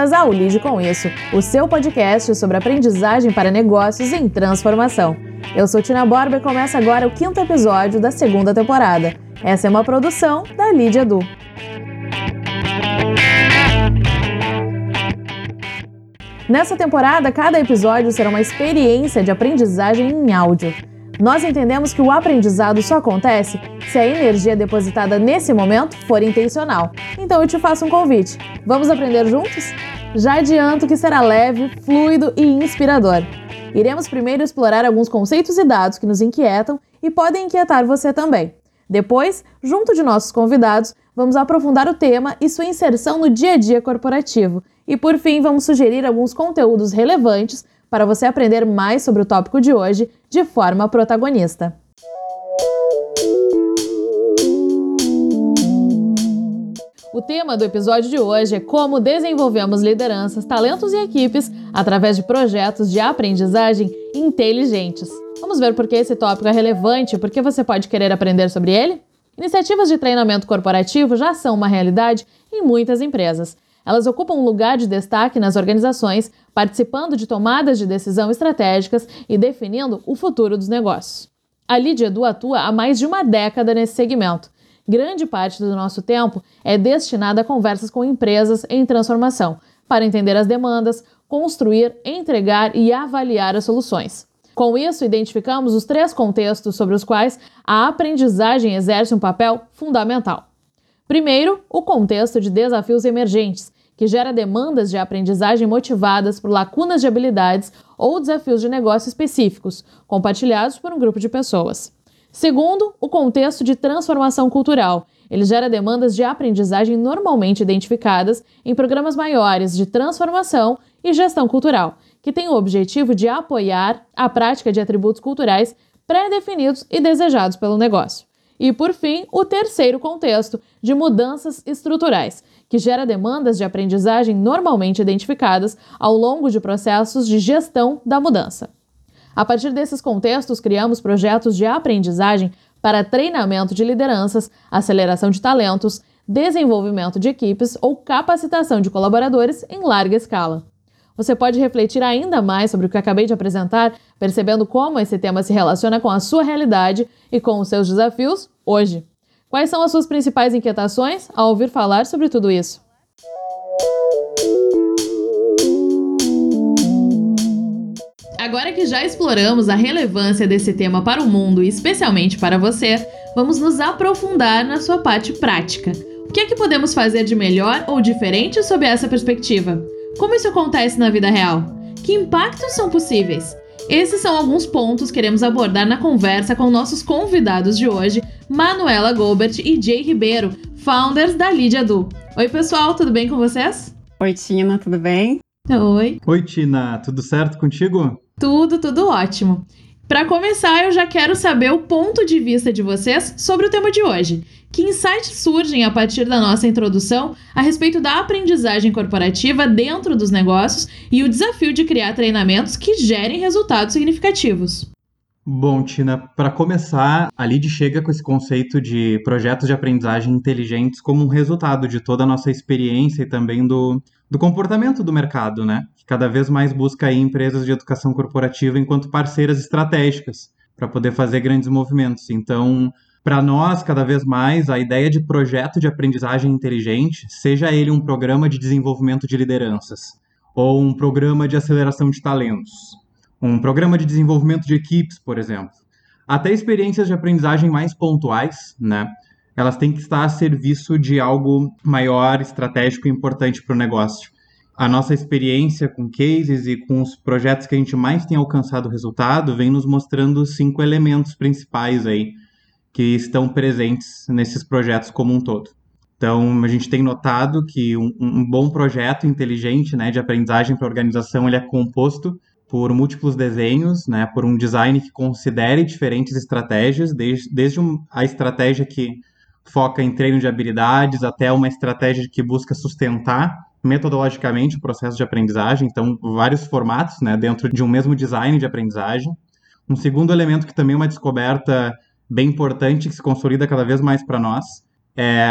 bem-vindas ao Lide com Isso, o seu podcast sobre aprendizagem para negócios em transformação. Eu sou Tina Borba e começa agora o quinto episódio da segunda temporada. Essa é uma produção da Lide Edu. Nessa temporada, cada episódio será uma experiência de aprendizagem em áudio. Nós entendemos que o aprendizado só acontece se a energia depositada nesse momento for intencional. Então eu te faço um convite. Vamos aprender juntos? Já adianto que será leve, fluido e inspirador. Iremos primeiro explorar alguns conceitos e dados que nos inquietam e podem inquietar você também. Depois, junto de nossos convidados, vamos aprofundar o tema e sua inserção no dia a dia corporativo. E por fim, vamos sugerir alguns conteúdos relevantes para você aprender mais sobre o tópico de hoje de forma protagonista. O tema do episódio de hoje é como desenvolvemos lideranças, talentos e equipes através de projetos de aprendizagem inteligentes. Vamos ver por que esse tópico é relevante e por que você pode querer aprender sobre ele? Iniciativas de treinamento corporativo já são uma realidade em muitas empresas. Elas ocupam um lugar de destaque nas organizações, participando de tomadas de decisão estratégicas e definindo o futuro dos negócios. A Lídia Edu atua há mais de uma década nesse segmento. Grande parte do nosso tempo é destinada a conversas com empresas em transformação, para entender as demandas, construir, entregar e avaliar as soluções. Com isso, identificamos os três contextos sobre os quais a aprendizagem exerce um papel fundamental. Primeiro, o contexto de desafios emergentes, que gera demandas de aprendizagem motivadas por lacunas de habilidades ou desafios de negócio específicos, compartilhados por um grupo de pessoas. Segundo, o contexto de transformação cultural. Ele gera demandas de aprendizagem normalmente identificadas em programas maiores de transformação e gestão cultural, que têm o objetivo de apoiar a prática de atributos culturais pré-definidos e desejados pelo negócio. E, por fim, o terceiro contexto, de mudanças estruturais, que gera demandas de aprendizagem normalmente identificadas ao longo de processos de gestão da mudança. A partir desses contextos, criamos projetos de aprendizagem para treinamento de lideranças, aceleração de talentos, desenvolvimento de equipes ou capacitação de colaboradores em larga escala. Você pode refletir ainda mais sobre o que acabei de apresentar, percebendo como esse tema se relaciona com a sua realidade e com os seus desafios hoje. Quais são as suas principais inquietações ao ouvir falar sobre tudo isso? Agora que já exploramos a relevância desse tema para o mundo e especialmente para você, vamos nos aprofundar na sua parte prática. O que é que podemos fazer de melhor ou diferente sob essa perspectiva? Como isso acontece na vida real? Que impactos são possíveis? Esses são alguns pontos que queremos abordar na conversa com nossos convidados de hoje, Manuela Gobert e Jay Ribeiro, founders da Lídia Du. Oi, pessoal, tudo bem com vocês? Oi, Tina, tudo bem? Oi. Oi, Tina, tudo certo contigo? Tudo, tudo ótimo. Para começar, eu já quero saber o ponto de vista de vocês sobre o tema de hoje. Que insights surgem a partir da nossa introdução a respeito da aprendizagem corporativa dentro dos negócios e o desafio de criar treinamentos que gerem resultados significativos? Bom, Tina, para começar, a LID chega com esse conceito de projetos de aprendizagem inteligentes como um resultado de toda a nossa experiência e também do, do comportamento do mercado, né? Que cada vez mais busca empresas de educação corporativa enquanto parceiras estratégicas para poder fazer grandes movimentos. Então, para nós, cada vez mais, a ideia de projeto de aprendizagem inteligente, seja ele um programa de desenvolvimento de lideranças ou um programa de aceleração de talentos, um programa de desenvolvimento de equipes, por exemplo, até experiências de aprendizagem mais pontuais, né? elas têm que estar a serviço de algo maior, estratégico e importante para o negócio. A nossa experiência com cases e com os projetos que a gente mais tem alcançado resultado vem nos mostrando cinco elementos principais aí que estão presentes nesses projetos como um todo. Então, a gente tem notado que um, um bom projeto inteligente né, de aprendizagem para a organização ele é composto por múltiplos desenhos, né, por um design que considere diferentes estratégias, desde, desde a estratégia que foca em treino de habilidades, até uma estratégia que busca sustentar metodologicamente o processo de aprendizagem, então vários formatos né, dentro de um mesmo design de aprendizagem. Um segundo elemento que também é uma descoberta bem importante, que se consolida cada vez mais para nós, é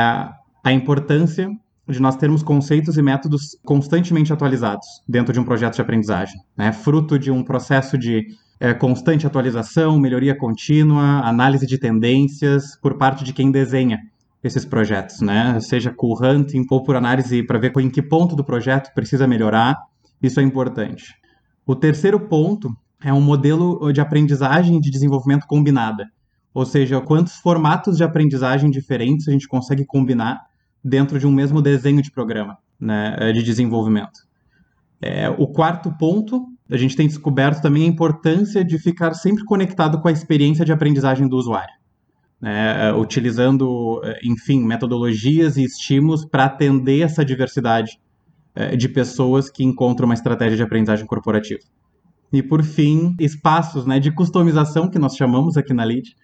a importância de nós termos conceitos e métodos constantemente atualizados dentro de um projeto de aprendizagem, né? fruto de um processo de é, constante atualização, melhoria contínua, análise de tendências por parte de quem desenha esses projetos, né? Seja com hunting ou por análise para ver em que ponto do projeto precisa melhorar, isso é importante. O terceiro ponto é um modelo de aprendizagem de desenvolvimento combinada, ou seja, quantos formatos de aprendizagem diferentes a gente consegue combinar dentro de um mesmo desenho de programa né, de desenvolvimento. É, o quarto ponto, a gente tem descoberto também a importância de ficar sempre conectado com a experiência de aprendizagem do usuário. Né, utilizando, enfim, metodologias e estímulos para atender essa diversidade de pessoas que encontram uma estratégia de aprendizagem corporativa. E, por fim, espaços né, de customização, que nós chamamos aqui na LEAD,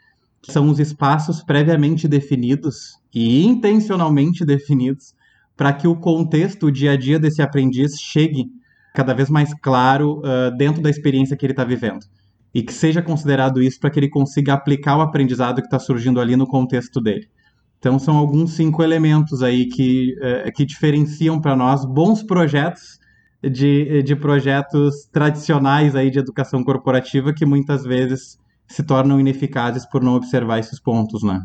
são os espaços previamente definidos e intencionalmente definidos para que o contexto, o dia a dia desse aprendiz chegue cada vez mais claro uh, dentro da experiência que ele está vivendo. E que seja considerado isso para que ele consiga aplicar o aprendizado que está surgindo ali no contexto dele. Então, são alguns cinco elementos aí que, uh, que diferenciam para nós bons projetos de, de projetos tradicionais aí de educação corporativa que muitas vezes se tornam ineficazes por não observar esses pontos, né?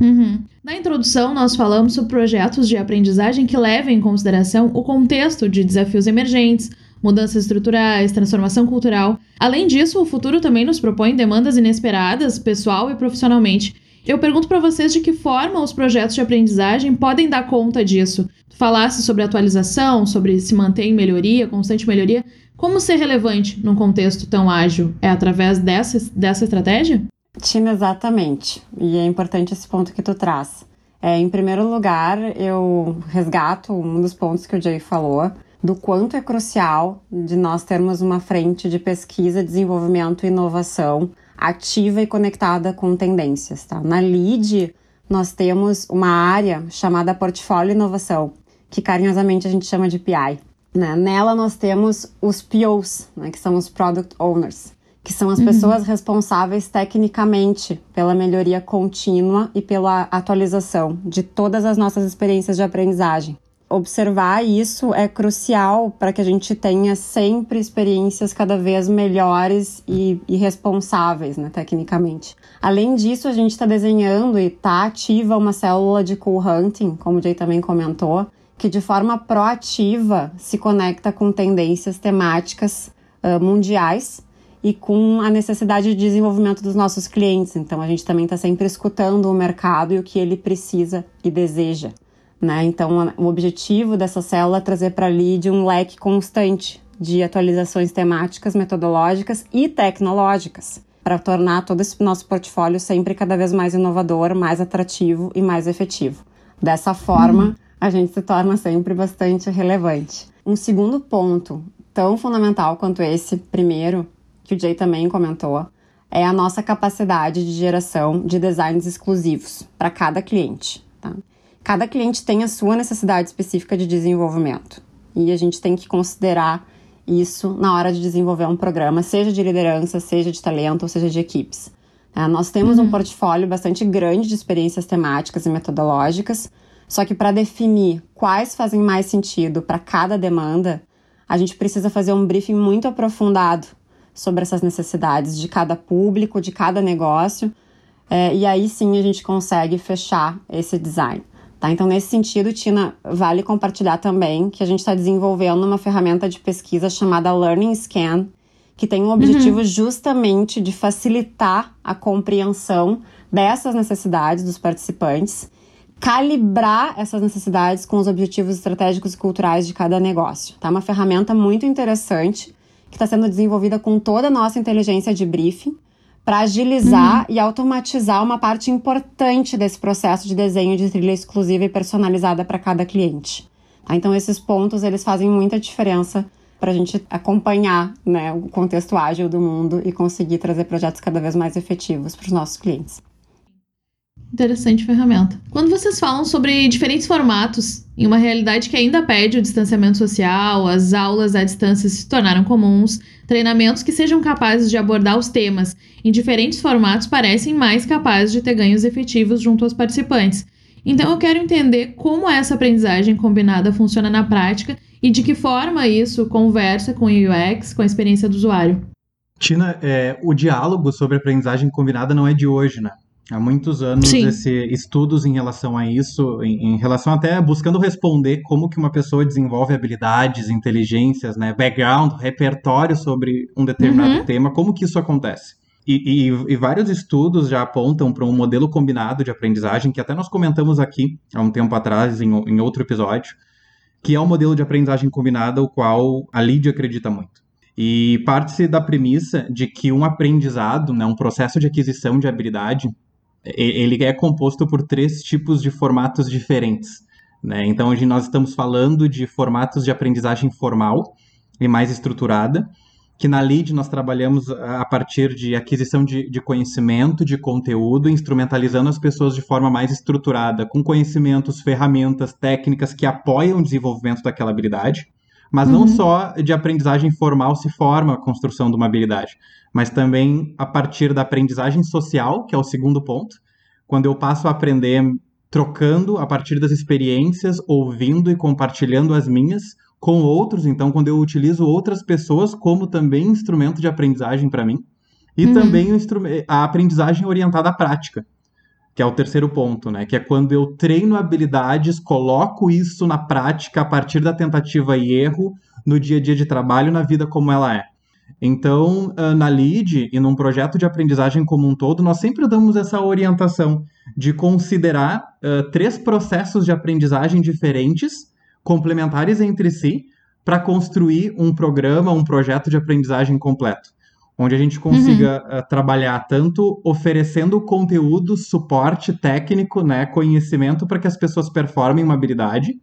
Uhum. Na introdução, nós falamos sobre projetos de aprendizagem que levem em consideração o contexto de desafios emergentes, mudanças estruturais, transformação cultural. Além disso, o futuro também nos propõe demandas inesperadas, pessoal e profissionalmente. Eu pergunto para vocês de que forma os projetos de aprendizagem podem dar conta disso. Falasse sobre atualização, sobre se manter em melhoria, constante melhoria. Como ser relevante num contexto tão ágil? É através dessa, dessa estratégia? Tina, exatamente. E é importante esse ponto que tu traz. É, em primeiro lugar, eu resgato um dos pontos que o Jay falou, do quanto é crucial de nós termos uma frente de pesquisa, desenvolvimento e inovação ativa e conectada com tendências. Tá? Na LEAD, nós temos uma área chamada Portfólio Inovação, que carinhosamente a gente chama de PI. Né? Nela nós temos os POs, né, que são os Product Owners, que são as uhum. pessoas responsáveis tecnicamente pela melhoria contínua e pela atualização de todas as nossas experiências de aprendizagem. Observar isso é crucial para que a gente tenha sempre experiências cada vez melhores e, e responsáveis, né, tecnicamente. Além disso, a gente está desenhando e está ativa uma célula de cool hunting, como o Jay também comentou, que de forma proativa se conecta com tendências temáticas uh, mundiais e com a necessidade de desenvolvimento dos nossos clientes. Então, a gente também está sempre escutando o mercado e o que ele precisa e deseja. Né? Então, o objetivo dessa célula é trazer para a LEAD um leque constante de atualizações temáticas, metodológicas e tecnológicas, para tornar todo esse nosso portfólio sempre cada vez mais inovador, mais atrativo e mais efetivo. Dessa forma, uhum a gente se torna sempre bastante relevante. Um segundo ponto, tão fundamental quanto esse primeiro, que o Jay também comentou, é a nossa capacidade de geração de designs exclusivos para cada cliente. Tá? Cada cliente tem a sua necessidade específica de desenvolvimento e a gente tem que considerar isso na hora de desenvolver um programa, seja de liderança, seja de talento ou seja de equipes. É, nós temos uhum. um portfólio bastante grande de experiências temáticas e metodológicas, só que para definir quais fazem mais sentido para cada demanda, a gente precisa fazer um briefing muito aprofundado sobre essas necessidades de cada público, de cada negócio, é, e aí sim a gente consegue fechar esse design. Tá? Então, nesse sentido, Tina, vale compartilhar também que a gente está desenvolvendo uma ferramenta de pesquisa chamada Learning Scan, que tem o uhum. objetivo uhum. justamente de facilitar a compreensão dessas necessidades dos participantes calibrar essas necessidades com os objetivos estratégicos e culturais de cada negócio. Tá? Uma ferramenta muito interessante que está sendo desenvolvida com toda a nossa inteligência de briefing para agilizar uhum. e automatizar uma parte importante desse processo de desenho de trilha exclusiva e personalizada para cada cliente. Tá? Então esses pontos eles fazem muita diferença para a gente acompanhar né, o contexto ágil do mundo e conseguir trazer projetos cada vez mais efetivos para os nossos clientes. Interessante ferramenta. Quando vocês falam sobre diferentes formatos, em uma realidade que ainda pede o distanciamento social, as aulas à distância se tornaram comuns, treinamentos que sejam capazes de abordar os temas em diferentes formatos parecem mais capazes de ter ganhos efetivos junto aos participantes. Então eu quero entender como essa aprendizagem combinada funciona na prática e de que forma isso conversa com o UX, com a experiência do usuário. Tina, é, o diálogo sobre aprendizagem combinada não é de hoje, né? Há muitos anos esse, estudos em relação a isso, em, em, relação até buscando responder como que uma pessoa desenvolve habilidades, inteligências, né, background, repertório sobre um determinado uhum. tema, como que isso acontece. E, e, e vários estudos já apontam para um modelo combinado de aprendizagem, que até nós comentamos aqui há um tempo atrás, em, em outro episódio, que é o um modelo de aprendizagem combinada, o qual a Lid acredita muito. E parte-se da premissa de que um aprendizado, né, um processo de aquisição de habilidade, ele é composto por três tipos de formatos diferentes. Né? Então, hoje nós estamos falando de formatos de aprendizagem formal e mais estruturada, que na LEAD nós trabalhamos a partir de aquisição de, de, conhecimento, de conteúdo, instrumentalizando as pessoas de forma mais estruturada, com conhecimentos, ferramentas, técnicas que apoiam o desenvolvimento daquela habilidade. Mas uhum. não só de aprendizagem formal se forma a construção de uma habilidade, mas também a partir da aprendizagem social, que é o segundo ponto, quando eu passo a aprender trocando a partir das experiências, ouvindo e compartilhando as minhas com outros, então quando eu utilizo outras pessoas como também instrumento de aprendizagem para mim, e uhum. também a aprendizagem orientada à prática, que é o terceiro ponto, né? Que é quando eu treino habilidades, coloco isso na prática a partir da tentativa e erro no dia a dia de trabalho, na vida como ela é. Então, ah, na LEAD e num projeto de aprendizagem como um todo, nós sempre damos essa orientação de considerar uh, três processos de aprendizagem diferentes, complementares entre si, para construir um programa, um projeto de aprendizagem completo onde a gente consiga uhum. uh, trabalhar tanto oferecendo conteúdo, suporte técnico, né, conhecimento para que as pessoas performem uma habilidade,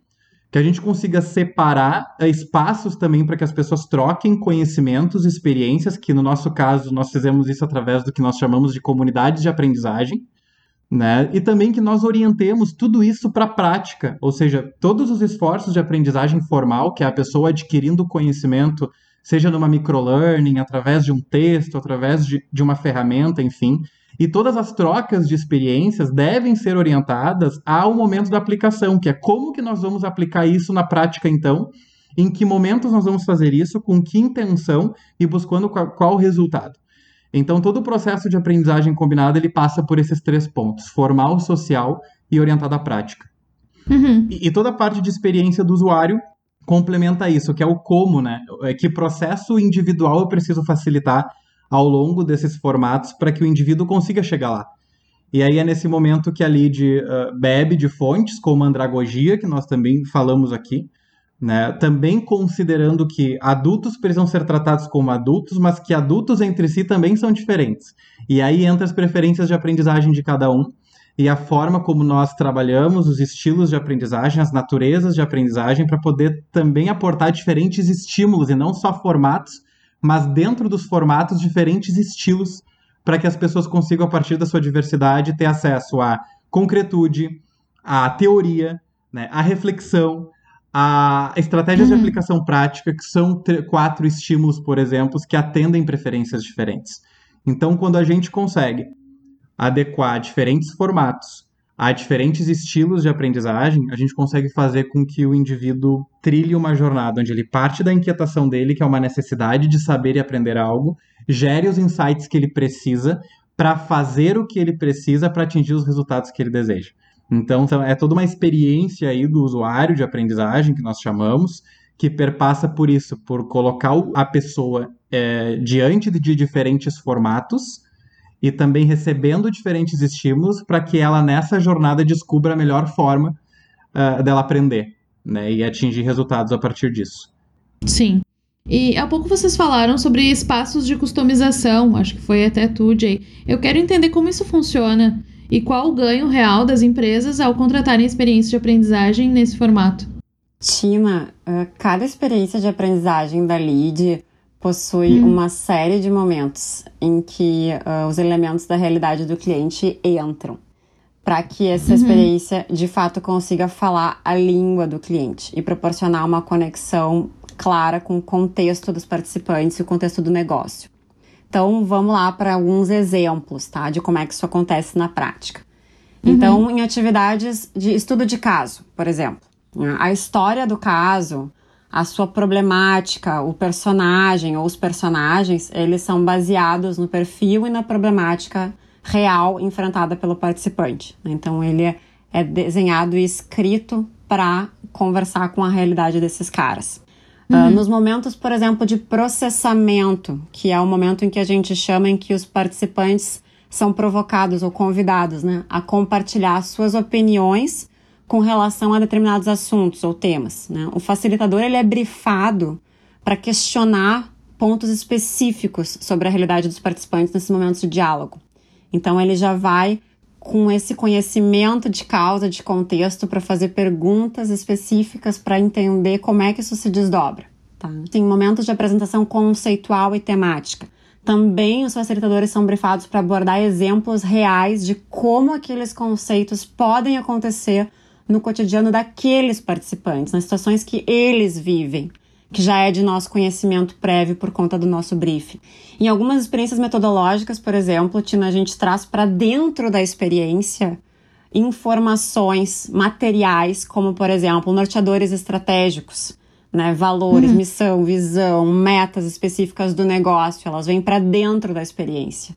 que a gente consiga separar uh, espaços também para que as pessoas troquem conhecimentos, experiências, que no nosso caso nós fizemos isso através do que nós chamamos de comunidades de aprendizagem, né? E também que nós orientemos tudo isso para a prática, ou seja, todos os esforços de aprendizagem formal, que é a pessoa adquirindo conhecimento seja numa microlearning, através de um texto, através de, de uma ferramenta, enfim. E todas as trocas de experiências devem ser orientadas ao momento da aplicação, que é como que nós vamos aplicar isso na prática, então, em que momentos nós vamos fazer isso, com que intenção e buscando qual, resultado. Então, todo o processo de aprendizagem combinada ele passa por esses três pontos: formal, social e orientado à prática. Uhum. E, e, toda a parte de experiência do usuário complementa isso, que é o como, né? É que processo individual eu preciso facilitar ao longo desses formatos para que o indivíduo consiga chegar lá. E aí é nesse momento que a LEAD uh, bebe de fontes como a andragogia, que nós também falamos aqui, né? também considerando que adultos precisam ser tratados como adultos, mas que adultos entre si também são diferentes. E aí entra as preferências de aprendizagem de cada um, e a forma como nós trabalhamos, os estilos de aprendizagem, as naturezas de aprendizagem, para poder também aportar diferentes estímulos e não só formatos, mas dentro dos formatos, diferentes estilos, para que as pessoas consigam, a partir da sua diversidade, ter acesso à concretude, à teoria, né, à reflexão, a estratégias uhum. de aplicação prática, que são quatro estímulos, por exemplo, que atendem preferências diferentes. Então, quando a gente consegue adequar diferentes formatos a diferentes estilos de aprendizagem, a gente consegue fazer com que o indivíduo trilhe uma jornada onde ele parte da inquietação dele, que é uma necessidade de saber e aprender algo, gere os insights que ele precisa para fazer o que ele precisa para atingir os resultados que ele deseja. Então, é toda uma experiência aí do usuário de aprendizagem, que nós chamamos, que perpassa por isso, por colocar a pessoa é, diante de diferentes formatos, e também recebendo diferentes estímulos para que ela nessa jornada descubra a melhor forma uh, dela aprender, né, e atingir resultados a partir disso. Sim. E há pouco vocês falaram sobre espaços de customização, acho que foi até tu, Jay. Eu quero entender como isso funciona e qual o ganho real das empresas ao contratarem experiências de aprendizagem nesse formato. Tima, ah, cada experiência de aprendizagem da LEAD possui hum. uma série de momentos em que uh, os elementos da realidade do cliente entram para que essa uhum. experiência de fato consiga falar a língua do cliente e proporcionar uma conexão clara com o contexto dos participantes e o contexto do negócio. Então, vamos lá para alguns exemplos, tá, de como é que isso acontece na prática. Então, uhum. em atividades de estudo de caso, por exemplo, a história do caso, a sua problemática, o personagem ou os personagens, eles são baseados no perfil e na problemática real enfrentada pelo participante. Então, ele é, é desenhado e escrito para conversar com a realidade desses caras. Ah, uhum. Uh, nos momentos, por exemplo, de processamento, que é o momento em que a gente chama em que os participantes são provocados ou convidados né, a compartilhar suas opiniões com relação a determinados assuntos ou temas. Né? O facilitador ele é brifado para questionar pontos específicos sobre a realidade dos participantes nesses momentos de diálogo. Então ele já vai com esse conhecimento de causa, de contexto, para fazer perguntas específicas para entender como é que isso se desdobra. Tá? Tem momentos de apresentação conceitual e temática. Também os facilitadores são brifados para abordar exemplos reais de como aqueles conceitos podem acontecer no cotidiano daqueles participantes, nas situações que eles vivem que já é de nosso conhecimento prévio por conta do nosso briefing. Em algumas experiências metodológicas, por exemplo, Tina, a gente traz para dentro da experiência informações materiais, como, por exemplo, norteadores estratégicos, né, valores, uhum. missão, visão, metas específicas do negócio, elas vêm para dentro da experiência.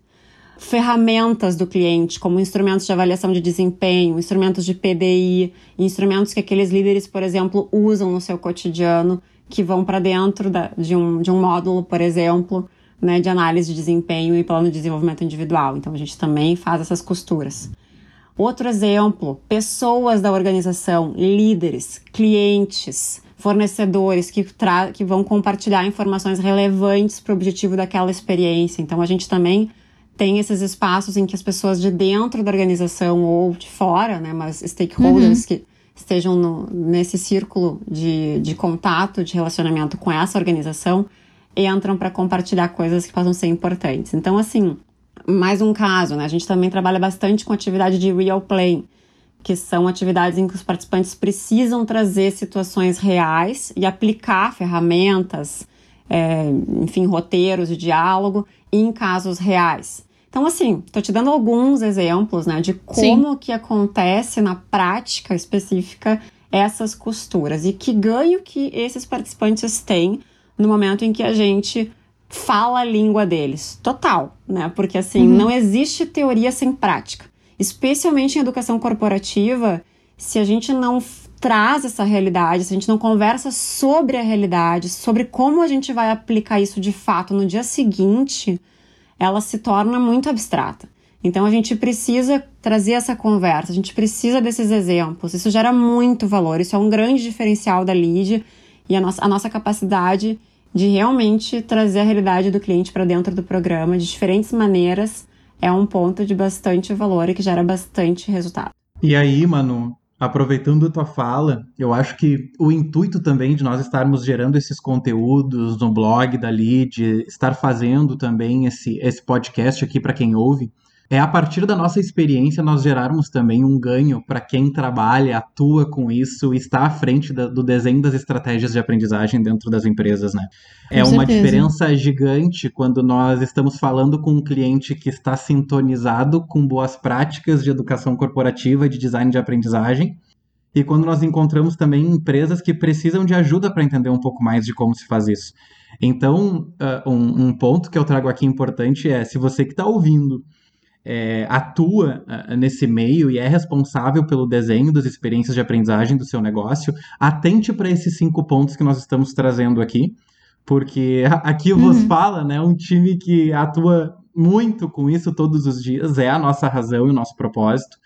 Ferramentas do cliente, como instrumentos de avaliação de desempenho, instrumentos de PDI, instrumentos que aqueles líderes, por exemplo, usam no seu cotidiano que vão para dentro da, de, um, de um módulo, por exemplo, né, de análise de desempenho e plano de desenvolvimento individual. Então a gente também faz essas costuras. Outro exemplo, pessoas da organização, líderes, clientes, fornecedores que, que vão compartilhar informações relevantes para o objetivo daquela experiência. Então a gente também tem esses espaços em que as pessoas de dentro da organização ou de fora, né, mas stakeholders uhum. que estejam no, nesse círculo de, de contato, de relacionamento com essa organização, entram para compartilhar coisas que possam ser importantes. Então, assim, mais um caso, né? A gente também trabalha bastante com atividade de real play, que são atividades em que os participantes precisam trazer situações reais e aplicar ferramentas, é, enfim, roteiros de diálogo em casos reais. Então, assim, estou te dando alguns exemplos, né, de como Sim. que acontece na prática específica essas costuras e que ganho que esses participantes têm no momento em que a gente fala a língua deles. Total, né? Porque assim, uhum. não existe teoria sem prática. Especialmente em educação corporativa, se a gente não traz essa realidade, se a gente não conversa sobre a realidade, sobre como a gente vai aplicar isso de fato no dia seguinte, ela se torna muito abstrata. Então a gente precisa trazer essa conversa, a gente precisa desses exemplos. Isso gera muito valor, isso é um grande diferencial da lead e a nossa, a nossa capacidade de realmente trazer a realidade do cliente para dentro do programa de diferentes maneiras é um ponto de bastante valor e que gera bastante resultado. E aí, Manu, aproveitando tua fala, eu acho que o intuito também de nós estarmos gerando esses conteúdos no blog da Lead, estar fazendo também esse, esse podcast aqui para quem ouve, é a partir da nossa experiência nós gerarmos também um ganho para quem trabalha, atua com isso, está à frente da, do desenho das estratégias de aprendizagem dentro das empresas, né? Com é certeza. uma diferença gigante quando nós estamos falando com um cliente que está sintonizado com boas práticas de educação corporativa, de design de aprendizagem, e quando nós encontramos também empresas que precisam de ajuda para entender um pouco mais de como se faz isso. Então, uh, um, um ponto que eu trago aqui importante é: se você que está ouvindo é, atua uh, nesse meio e é responsável pelo desenho das experiências de aprendizagem do seu negócio, atente para esses cinco pontos que nós estamos trazendo aqui, porque aqui uhum. vos fala, né, um time que atua muito com isso todos os dias, é a nossa razão e o nosso propósito.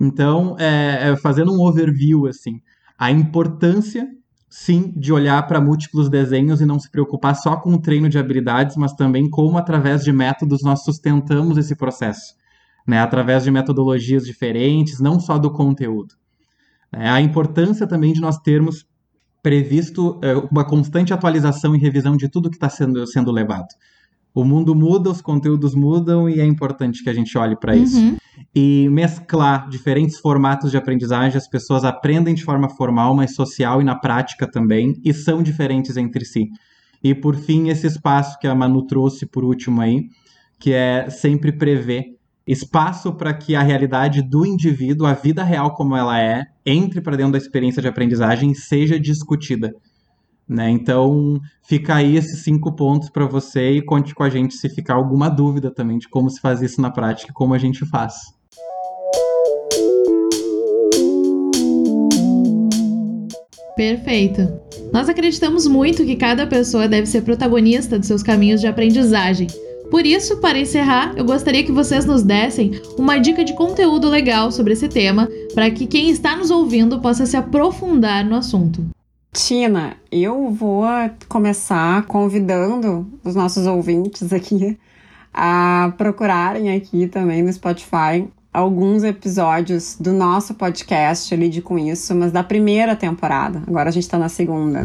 Então, é, é, fazendo um overview, assim, a importância, sim, de olhar para múltiplos desenhos e não se preocupar só com o treino de habilidades, mas também como, através de métodos, nós sustentamos esse processo né, através de metodologias diferentes, não só do conteúdo. É, a importância também de nós termos previsto é, uma constante atualização e revisão de tudo que está sendo, sendo levado. O mundo muda, os conteúdos mudam e é importante que a gente olhe para isso. Uhum. E mesclar diferentes formatos de aprendizagem, as pessoas aprendem de forma formal, mas social e na prática também, e são diferentes entre si. E por fim, esse espaço que a Manu trouxe por último aí, que é sempre prever espaço para que a realidade do indivíduo, a vida real como ela é, entre para dentro da experiência de aprendizagem e seja discutida. Né? Então, fica aí esses cinco pontos para você e conte com a gente se ficar alguma dúvida também de como se faz isso na prática e como a gente faz. Perfeito. Nós acreditamos muito que cada pessoa deve ser protagonista dos seus caminhos de aprendizagem. Por isso, para encerrar, eu gostaria que vocês nos dessem uma dica de conteúdo legal sobre esse tema, para que quem está nos ouvindo possa se aprofundar no assunto. Tina, eu vou começar convidando os nossos ouvintes aqui a procurarem aqui também no Spotify alguns episódios do nosso podcast Lide com Isso, mas da primeira temporada. Agora a gente tá na segunda. Né?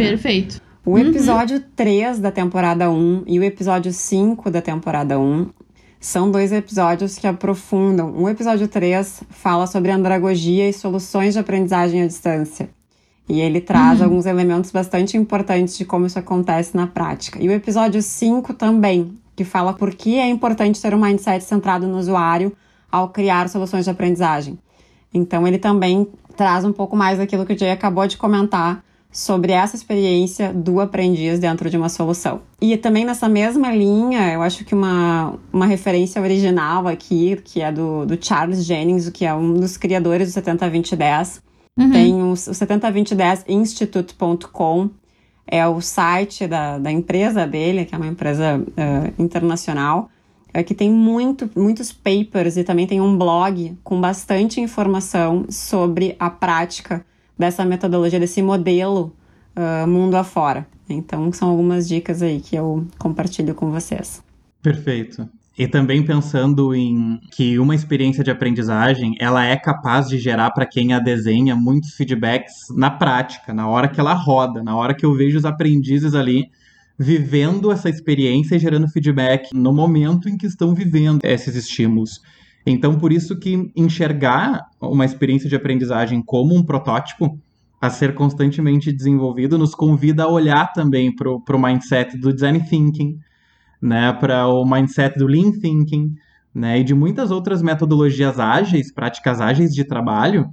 O uhum. episódio uhum. 3 da temporada 1 e o episódio 5 da temporada 1 são dois episódios que aprofundam. O episódio 3 fala sobre andragogia e soluções de aprendizagem à distância. E ele traz uhum. alguns elementos bastante importantes de como isso acontece na prática. E o episódio 5 também, que fala por que é importante ter um mindset centrado no usuário ao criar soluções de aprendizagem. Então, ele também traz um pouco mais daquilo que o Jay acabou de comentar sobre essa experiência do aprendiz dentro de uma solução. E também nessa mesma linha, eu acho que uma, uma referência original aqui, que é do, do Charles Jennings, que é um dos criadores do 70-20-10, uhum. tem o, o 702010institute.com, é o site da, da empresa dele, que é uma empresa uh, internacional, é que tem muito, muitos papers e também tem um blog com bastante informação sobre a prática dessa metodologia, desse modelo uh, mundo afora. Então, são algumas dicas aí que eu compartilho com vocês. Perfeito. E também pensando em que uma experiência de aprendizagem, ela é capaz de gerar para quem a desenha muitos feedbacks na prática, na hora que ela roda, na hora que eu vejo os aprendizes ali vivendo essa experiência e gerando feedback no momento em que estão vivendo esses estímulos. Então, por isso que enxergar uma experiência de aprendizagem como um protótipo a ser constantemente desenvolvido nos convida a olhar também para o mindset do design thinking, né, para o mindset do lean thinking, né, e de muitas outras metodologias ágeis, práticas ágeis de trabalho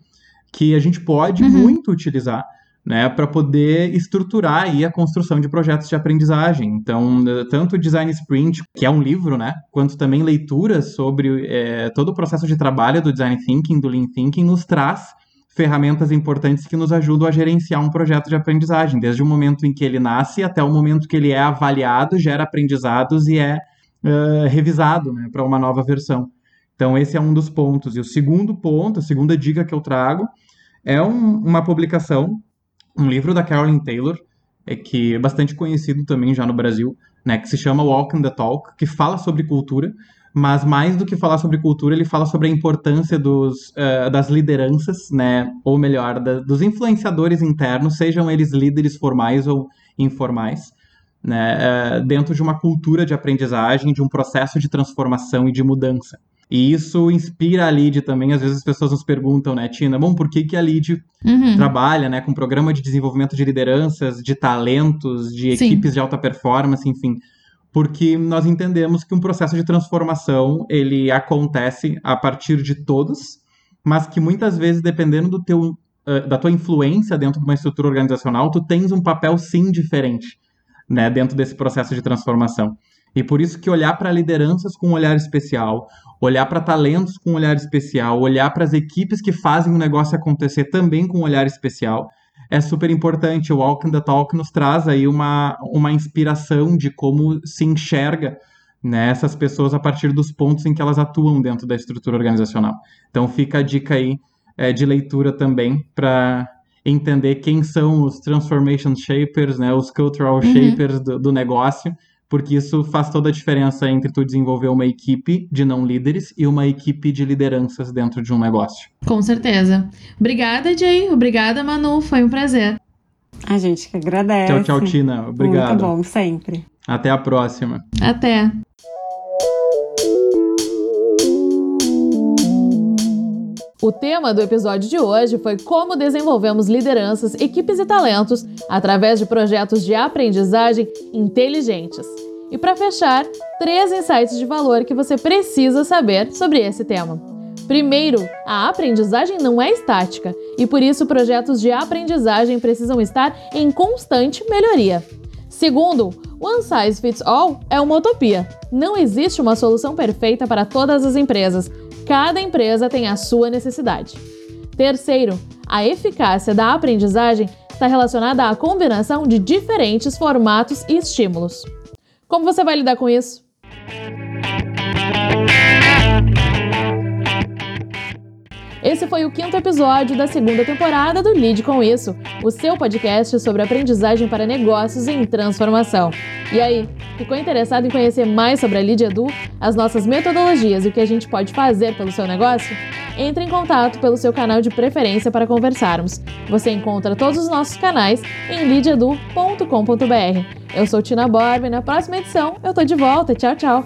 que a gente pode uhum. muito utilizar né, para poder estruturar aí a construção de projetos de aprendizagem. Então, tanto o Design Sprint, que é um livro, né, quanto também leituras sobre é, todo o processo de trabalho do Design Thinking, do Lean Thinking, nos traz ferramentas importantes que nos ajudam a gerenciar um projeto de aprendizagem, desde o momento em que ele nasce até o momento que ele é avaliado, gera aprendizados e é uh, revisado né, para uma nova versão. Então, esse é um dos pontos. E o segundo ponto, a segunda dica que eu trago, é um, uma publicação um livro da Carolyn Taylor, é que é bastante conhecido também já no Brasil, né, que se chama Walk in the Talk, que fala sobre cultura, mas mais do que falar sobre cultura, ele fala sobre a importância dos, uh, das lideranças, né, ou melhor, da, dos influenciadores internos, sejam eles líderes formais ou informais, né, uh, dentro de uma cultura de aprendizagem, de um processo de transformação e de mudança. E isso inspira a LID também. Às vezes as pessoas nos perguntam, né, Tina, bom, por que, que a LID uhum. trabalha né, com programa de desenvolvimento de lideranças, de talentos, de equipes Sim. de alta performance, enfim. Porque nós entendemos que um processo de transformação ele acontece a partir de todos, mas que muitas vezes, dependendo do teu, uh, da tua influência dentro de uma estrutura organizacional, tu tens um papel sim diferente né, dentro desse processo de transformação. E por isso que olhar para lideranças com um olhar especial, olhar para talentos com um olhar especial, olhar para as equipes que fazem o negócio acontecer também com um olhar especial, é super importante. O Walk in the Talk nos traz aí uma, uma inspiração de como se enxerga né, essas pessoas a partir dos pontos em que elas atuam dentro da estrutura organizacional. Então fica a dica aí é, de leitura também para entender quem são os transformation shapers, né, os cultural uhum. shapers do, do negócio porque isso faz toda a diferença entre tu desenvolver uma equipe de não líderes e uma equipe de lideranças dentro de um negócio. Com certeza. Obrigada, Jay. Obrigada, Manu. Foi um prazer. A gente que agradece. Tchau, tchau, Tina. Obrigado. Muito bom, sempre. Até a próxima. Até. O tema do episódio de hoje foi como desenvolvemos lideranças, equipes e talentos através de projetos de aprendizagem inteligentes. E para fechar, três insights de valor que você precisa saber sobre esse tema. Primeiro, a aprendizagem não é estática e por isso projetos de aprendizagem precisam estar em constante melhoria. Segundo, One Size Fits All é uma utopia. Não existe uma solução perfeita para todas as empresas. Cada empresa tem a sua necessidade. Terceiro, a eficácia da aprendizagem está relacionada à combinação de diferentes formatos e estímulos. Como você vai lidar com isso? Esse foi o quinto episódio da segunda temporada do Lide com Isso, o seu podcast sobre aprendizagem para negócios em transformação. E aí, ficou interessado em conhecer mais sobre a Lide Edu, as nossas metodologias e o que a gente pode fazer pelo seu negócio? Entre em contato pelo seu canal de preferência para conversarmos. Você encontra todos os nossos canais em lideedu.com.br. Eu sou Tina Borba e na próxima edição eu tô de volta. Tchau, tchau!